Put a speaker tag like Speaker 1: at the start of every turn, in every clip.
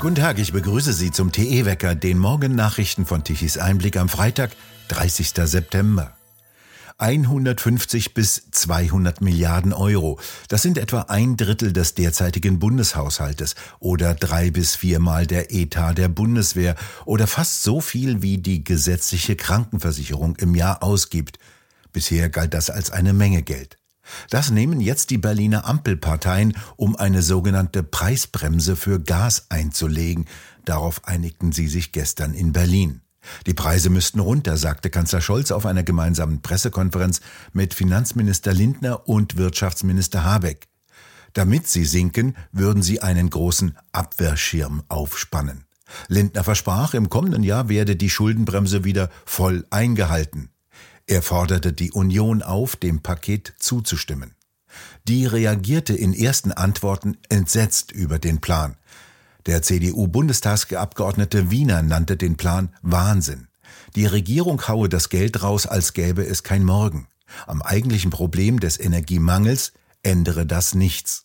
Speaker 1: Guten Tag, ich begrüße Sie zum TE-Wecker, den Morgennachrichten von Tichys Einblick am Freitag, 30. September. 150 bis 200 Milliarden Euro. Das sind etwa ein Drittel des derzeitigen Bundeshaushaltes oder drei bis viermal der Etat der Bundeswehr oder fast so viel wie die gesetzliche Krankenversicherung im Jahr ausgibt. Bisher galt das als eine Menge Geld. Das nehmen jetzt die Berliner Ampelparteien, um eine sogenannte Preisbremse für Gas einzulegen. Darauf einigten sie sich gestern in Berlin. Die Preise müssten runter, sagte Kanzler Scholz auf einer gemeinsamen Pressekonferenz mit Finanzminister Lindner und Wirtschaftsminister Habeck. Damit sie sinken, würden sie einen großen Abwehrschirm aufspannen. Lindner versprach, im kommenden Jahr werde die Schuldenbremse wieder voll eingehalten. Er forderte die Union auf, dem Paket zuzustimmen. Die reagierte in ersten Antworten entsetzt über den Plan. Der CDU-Bundestagsabgeordnete Wiener nannte den Plan Wahnsinn. Die Regierung haue das Geld raus, als gäbe es kein Morgen. Am eigentlichen Problem des Energiemangels ändere das nichts.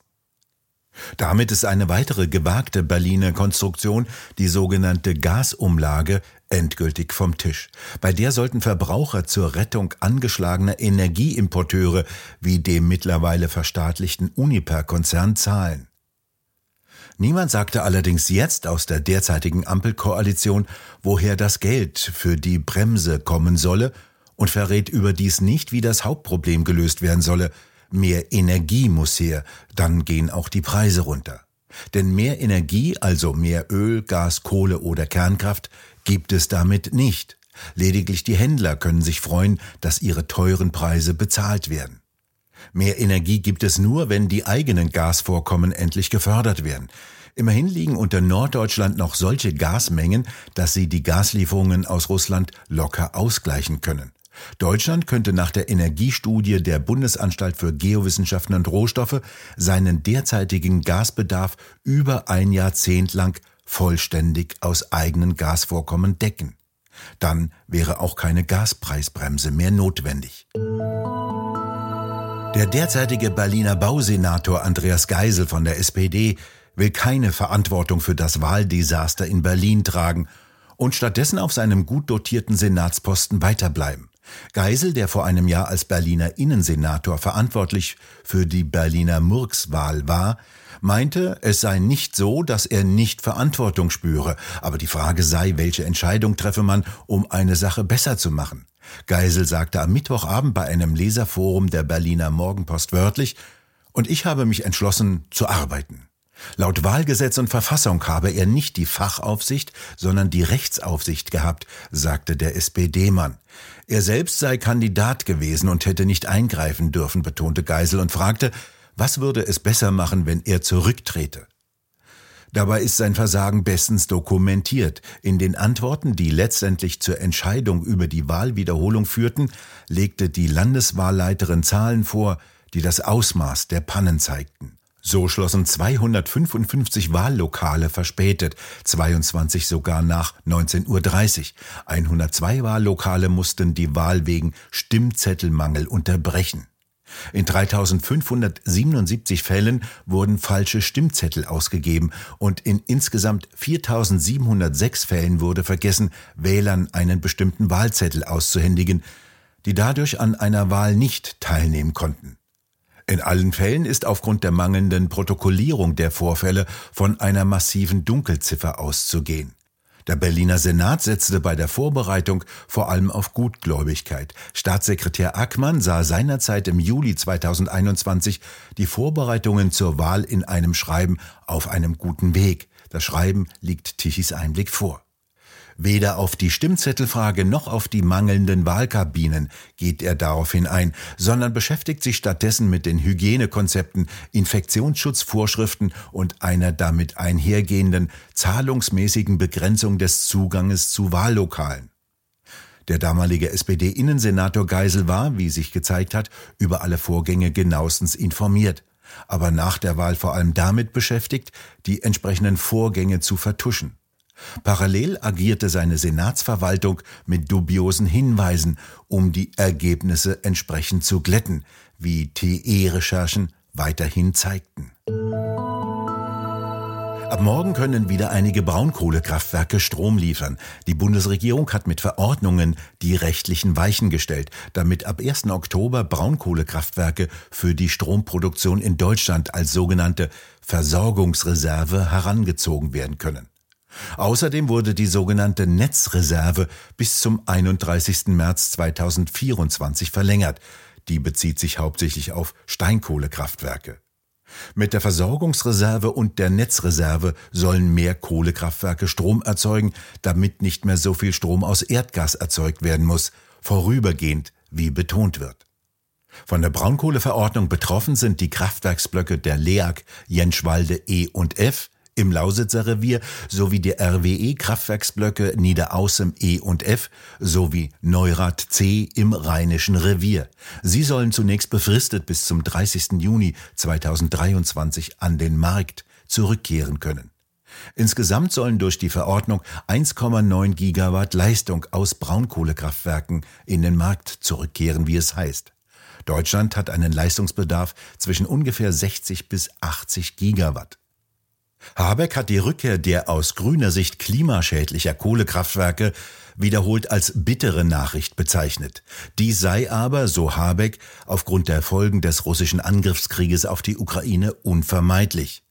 Speaker 1: Damit ist eine weitere gewagte Berliner Konstruktion, die sogenannte Gasumlage, endgültig vom Tisch. Bei der sollten Verbraucher zur Rettung angeschlagener Energieimporteure wie dem mittlerweile verstaatlichten Uniper-Konzern zahlen. Niemand sagte allerdings jetzt aus der derzeitigen Ampelkoalition, woher das Geld für die Bremse kommen solle und verrät überdies nicht, wie das Hauptproblem gelöst werden solle, Mehr Energie muss her, dann gehen auch die Preise runter. Denn mehr Energie, also mehr Öl, Gas, Kohle oder Kernkraft, gibt es damit nicht. Lediglich die Händler können sich freuen, dass ihre teuren Preise bezahlt werden. Mehr Energie gibt es nur, wenn die eigenen Gasvorkommen endlich gefördert werden. Immerhin liegen unter Norddeutschland noch solche Gasmengen, dass sie die Gaslieferungen aus Russland locker ausgleichen können. Deutschland könnte nach der Energiestudie der Bundesanstalt für Geowissenschaften und Rohstoffe seinen derzeitigen Gasbedarf über ein Jahrzehnt lang vollständig aus eigenen Gasvorkommen decken. Dann wäre auch keine Gaspreisbremse mehr notwendig. Der derzeitige Berliner Bausenator Andreas Geisel von der SPD will keine Verantwortung für das Wahldesaster in Berlin tragen und stattdessen auf seinem gut dotierten Senatsposten weiterbleiben. Geisel, der vor einem Jahr als Berliner Innensenator verantwortlich für die Berliner Murkswahl war, meinte, es sei nicht so, dass er nicht Verantwortung spüre, aber die Frage sei, welche Entscheidung treffe man, um eine Sache besser zu machen. Geisel sagte am Mittwochabend bei einem Leserforum der Berliner Morgenpost wörtlich, und ich habe mich entschlossen zu arbeiten. Laut Wahlgesetz und Verfassung habe er nicht die Fachaufsicht, sondern die Rechtsaufsicht gehabt, sagte der SPD-Mann. Er selbst sei Kandidat gewesen und hätte nicht eingreifen dürfen, betonte Geisel und fragte, was würde es besser machen, wenn er zurücktrete? Dabei ist sein Versagen bestens dokumentiert. In den Antworten, die letztendlich zur Entscheidung über die Wahlwiederholung führten, legte die Landeswahlleiterin Zahlen vor, die das Ausmaß der Pannen zeigten. So schlossen 255 Wahllokale verspätet, 22 sogar nach 19.30 Uhr. 102 Wahllokale mussten die Wahl wegen Stimmzettelmangel unterbrechen. In 3577 Fällen wurden falsche Stimmzettel ausgegeben und in insgesamt 4706 Fällen wurde vergessen, Wählern einen bestimmten Wahlzettel auszuhändigen, die dadurch an einer Wahl nicht teilnehmen konnten. In allen Fällen ist aufgrund der mangelnden Protokollierung der Vorfälle von einer massiven Dunkelziffer auszugehen. Der Berliner Senat setzte bei der Vorbereitung vor allem auf Gutgläubigkeit. Staatssekretär Ackmann sah seinerzeit im Juli 2021 die Vorbereitungen zur Wahl in einem Schreiben auf einem guten Weg. Das Schreiben liegt Tichys Einblick vor. Weder auf die Stimmzettelfrage noch auf die mangelnden Wahlkabinen geht er daraufhin ein, sondern beschäftigt sich stattdessen mit den Hygienekonzepten, Infektionsschutzvorschriften und einer damit einhergehenden zahlungsmäßigen Begrenzung des Zuganges zu Wahllokalen. Der damalige SPD-Innensenator Geisel war, wie sich gezeigt hat, über alle Vorgänge genauestens informiert, aber nach der Wahl vor allem damit beschäftigt, die entsprechenden Vorgänge zu vertuschen. Parallel agierte seine Senatsverwaltung mit dubiosen Hinweisen, um die Ergebnisse entsprechend zu glätten, wie TE-Recherchen weiterhin zeigten. Ab morgen können wieder einige Braunkohlekraftwerke Strom liefern. Die Bundesregierung hat mit Verordnungen die rechtlichen Weichen gestellt, damit ab 1. Oktober Braunkohlekraftwerke für die Stromproduktion in Deutschland als sogenannte Versorgungsreserve herangezogen werden können. Außerdem wurde die sogenannte Netzreserve bis zum 31. März 2024 verlängert. Die bezieht sich hauptsächlich auf Steinkohlekraftwerke. Mit der Versorgungsreserve und der Netzreserve sollen mehr Kohlekraftwerke Strom erzeugen, damit nicht mehr so viel Strom aus Erdgas erzeugt werden muss, vorübergehend, wie betont wird. Von der Braunkohleverordnung betroffen sind die Kraftwerksblöcke der LEAG, Jenschwalde E und F, im Lausitzer Revier sowie die RWE-Kraftwerksblöcke Niederaußem E und F sowie Neurath C im Rheinischen Revier. Sie sollen zunächst befristet bis zum 30. Juni 2023 an den Markt zurückkehren können. Insgesamt sollen durch die Verordnung 1,9 Gigawatt Leistung aus Braunkohlekraftwerken in den Markt zurückkehren, wie es heißt. Deutschland hat einen Leistungsbedarf zwischen ungefähr 60 bis 80 Gigawatt. Habeck hat die Rückkehr der aus grüner Sicht klimaschädlicher Kohlekraftwerke wiederholt als bittere Nachricht bezeichnet. Dies sei aber, so Habeck, aufgrund der Folgen des russischen Angriffskrieges auf die Ukraine unvermeidlich.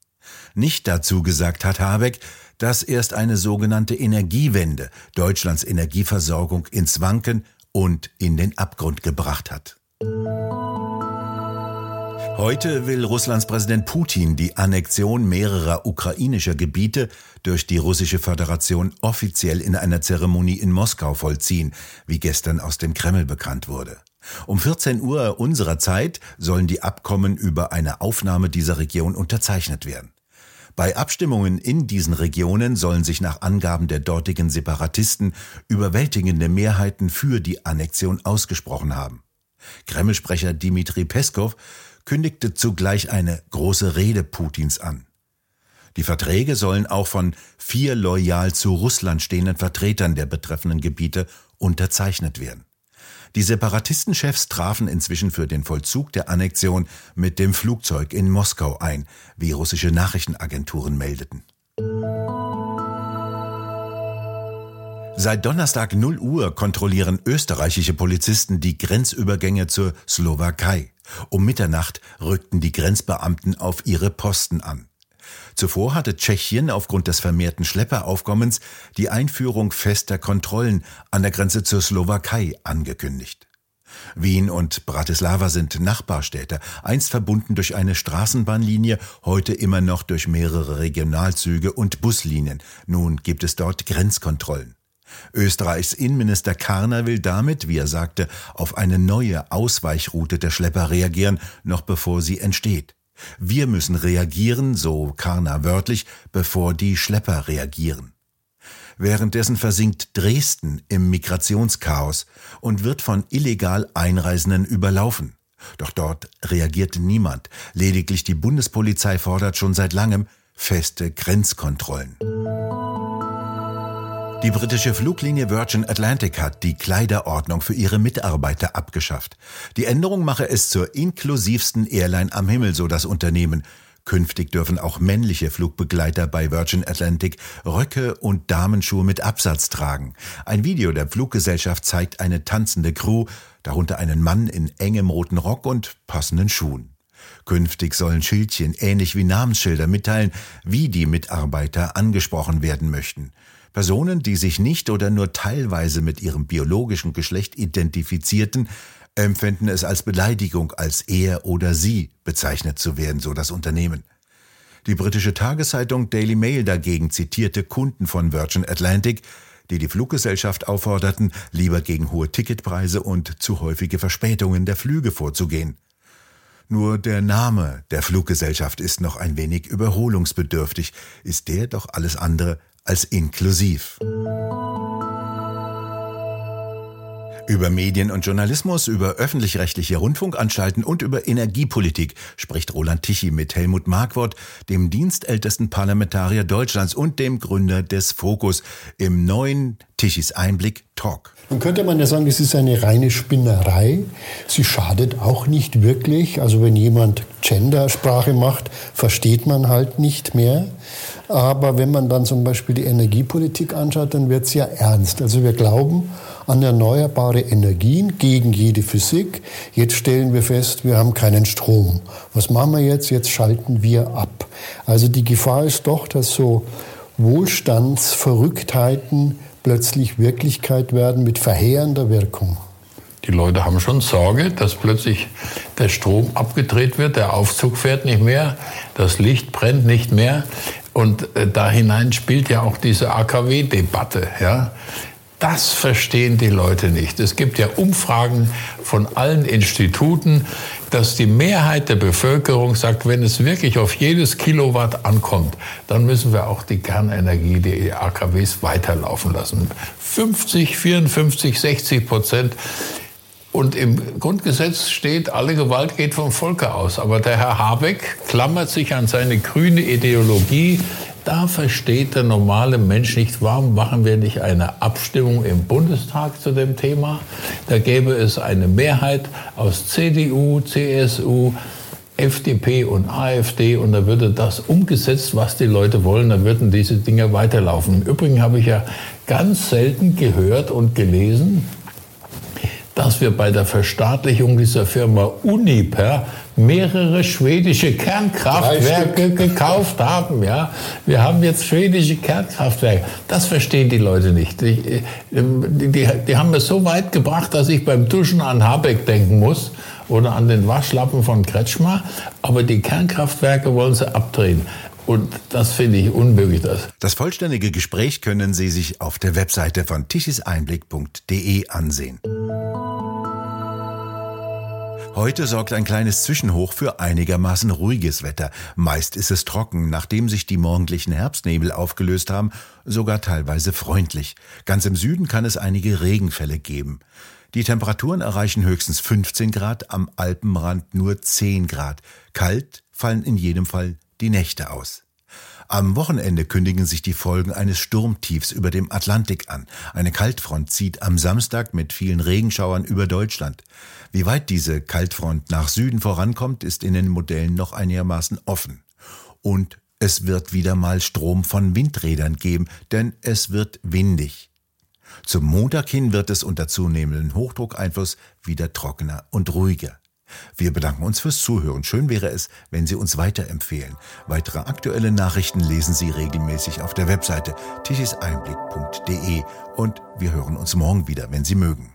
Speaker 1: Nicht dazu gesagt hat Habeck, dass erst eine sogenannte Energiewende Deutschlands Energieversorgung ins Wanken und in den Abgrund gebracht hat. Heute will Russlands Präsident Putin die Annexion mehrerer ukrainischer Gebiete durch die russische Föderation offiziell in einer Zeremonie in Moskau vollziehen, wie gestern aus dem Kreml bekannt wurde. Um 14 Uhr unserer Zeit sollen die Abkommen über eine Aufnahme dieser Region unterzeichnet werden. Bei Abstimmungen in diesen Regionen sollen sich nach Angaben der dortigen Separatisten überwältigende Mehrheiten für die Annexion ausgesprochen haben. Kremlsprecher Dmitri Peskov kündigte zugleich eine große Rede Putins an. Die Verträge sollen auch von vier loyal zu Russland stehenden Vertretern der betreffenden Gebiete unterzeichnet werden. Die Separatistenchefs trafen inzwischen für den Vollzug der Annexion mit dem Flugzeug in Moskau ein, wie russische Nachrichtenagenturen meldeten. Seit Donnerstag 0 Uhr kontrollieren österreichische Polizisten die Grenzübergänge zur Slowakei. Um Mitternacht rückten die Grenzbeamten auf ihre Posten an. Zuvor hatte Tschechien aufgrund des vermehrten Schlepperaufkommens die Einführung fester Kontrollen an der Grenze zur Slowakei angekündigt. Wien und Bratislava sind Nachbarstädte, einst verbunden durch eine Straßenbahnlinie, heute immer noch durch mehrere Regionalzüge und Buslinien. Nun gibt es dort Grenzkontrollen. Österreichs Innenminister Karner will damit, wie er sagte, auf eine neue Ausweichroute der Schlepper reagieren, noch bevor sie entsteht. Wir müssen reagieren, so Karner wörtlich, bevor die Schlepper reagieren. Währenddessen versinkt Dresden im Migrationschaos und wird von illegal Einreisenden überlaufen. Doch dort reagiert niemand. Lediglich die Bundespolizei fordert schon seit langem feste Grenzkontrollen. Die britische Fluglinie Virgin Atlantic hat die Kleiderordnung für ihre Mitarbeiter abgeschafft. Die Änderung mache es zur inklusivsten Airline am Himmel, so das Unternehmen. Künftig dürfen auch männliche Flugbegleiter bei Virgin Atlantic Röcke und Damenschuhe mit Absatz tragen. Ein Video der Fluggesellschaft zeigt eine tanzende Crew, darunter einen Mann in engem roten Rock und passenden Schuhen. Künftig sollen Schildchen ähnlich wie Namensschilder mitteilen, wie die Mitarbeiter angesprochen werden möchten. Personen, die sich nicht oder nur teilweise mit ihrem biologischen Geschlecht identifizierten, empfinden es als Beleidigung, als er oder sie bezeichnet zu werden, so das Unternehmen. Die britische Tageszeitung Daily Mail dagegen zitierte Kunden von Virgin Atlantic, die die Fluggesellschaft aufforderten, lieber gegen hohe Ticketpreise und zu häufige Verspätungen der Flüge vorzugehen. Nur der Name der Fluggesellschaft ist noch ein wenig überholungsbedürftig, ist der doch alles andere als inklusiv. Über Medien und Journalismus, über öffentlich-rechtliche Rundfunkanstalten und über Energiepolitik spricht Roland Tichy mit Helmut Markwort, dem dienstältesten Parlamentarier Deutschlands und dem Gründer des Fokus im neuen Tichys Einblick Talk.
Speaker 2: Nun könnte man ja sagen, das ist eine reine Spinnerei. Sie schadet auch nicht wirklich. Also wenn jemand Gendersprache macht, versteht man halt nicht mehr. Aber wenn man dann zum Beispiel die Energiepolitik anschaut, dann wird es ja ernst. Also wir glauben an erneuerbare Energien gegen jede Physik. Jetzt stellen wir fest, wir haben keinen Strom. Was machen wir jetzt? Jetzt schalten wir ab. Also die Gefahr ist doch, dass so Wohlstandsverrücktheiten plötzlich Wirklichkeit werden mit verheerender Wirkung.
Speaker 3: Die Leute haben schon Sorge, dass plötzlich der Strom abgedreht wird, der Aufzug fährt nicht mehr, das Licht brennt nicht mehr. Und äh, da hinein spielt ja auch diese AKW-Debatte. Ja? Das verstehen die Leute nicht. Es gibt ja Umfragen von allen Instituten, dass die Mehrheit der Bevölkerung sagt, wenn es wirklich auf jedes Kilowatt ankommt, dann müssen wir auch die Kernenergie, die AKWs weiterlaufen lassen. 50, 54, 60 Prozent. Und im Grundgesetz steht, alle Gewalt geht vom Volke aus. Aber der Herr Habeck klammert sich an seine grüne Ideologie. Da versteht der normale Mensch nicht, warum machen wir nicht eine Abstimmung im Bundestag zu dem Thema. Da gäbe es eine Mehrheit aus CDU, CSU, FDP und AfD und da würde das umgesetzt, was die Leute wollen, da würden diese Dinge weiterlaufen. Im Übrigen habe ich ja ganz selten gehört und gelesen, dass wir bei der Verstaatlichung dieser Firma Uniper mehrere schwedische Kernkraftwerke gekauft haben. Ja, wir haben jetzt schwedische Kernkraftwerke. Das verstehen die Leute nicht. Die, die, die haben es so weit gebracht, dass ich beim Duschen an Habeck denken muss oder an den Waschlappen von Kretschmer. Aber die Kernkraftwerke wollen sie abdrehen. Und das finde ich unmöglich. Das.
Speaker 1: das vollständige Gespräch können Sie sich auf der Webseite von tischiseinblick.de ansehen. Heute sorgt ein kleines Zwischenhoch für einigermaßen ruhiges Wetter. Meist ist es trocken, nachdem sich die morgendlichen Herbstnebel aufgelöst haben, sogar teilweise freundlich. Ganz im Süden kann es einige Regenfälle geben. Die Temperaturen erreichen höchstens 15 Grad, am Alpenrand nur 10 Grad. Kalt fallen in jedem Fall die Nächte aus. Am Wochenende kündigen sich die Folgen eines Sturmtiefs über dem Atlantik an. Eine Kaltfront zieht am Samstag mit vielen Regenschauern über Deutschland. Wie weit diese Kaltfront nach Süden vorankommt, ist in den Modellen noch einigermaßen offen. Und es wird wieder mal Strom von Windrädern geben, denn es wird windig. Zum Montag hin wird es unter zunehmendem Hochdruckeinfluss wieder trockener und ruhiger. Wir bedanken uns fürs Zuhören. Schön wäre es, wenn Sie uns weiterempfehlen. Weitere aktuelle Nachrichten lesen Sie regelmäßig auf der Webseite tischiseinblick.de und wir hören uns morgen wieder, wenn Sie mögen.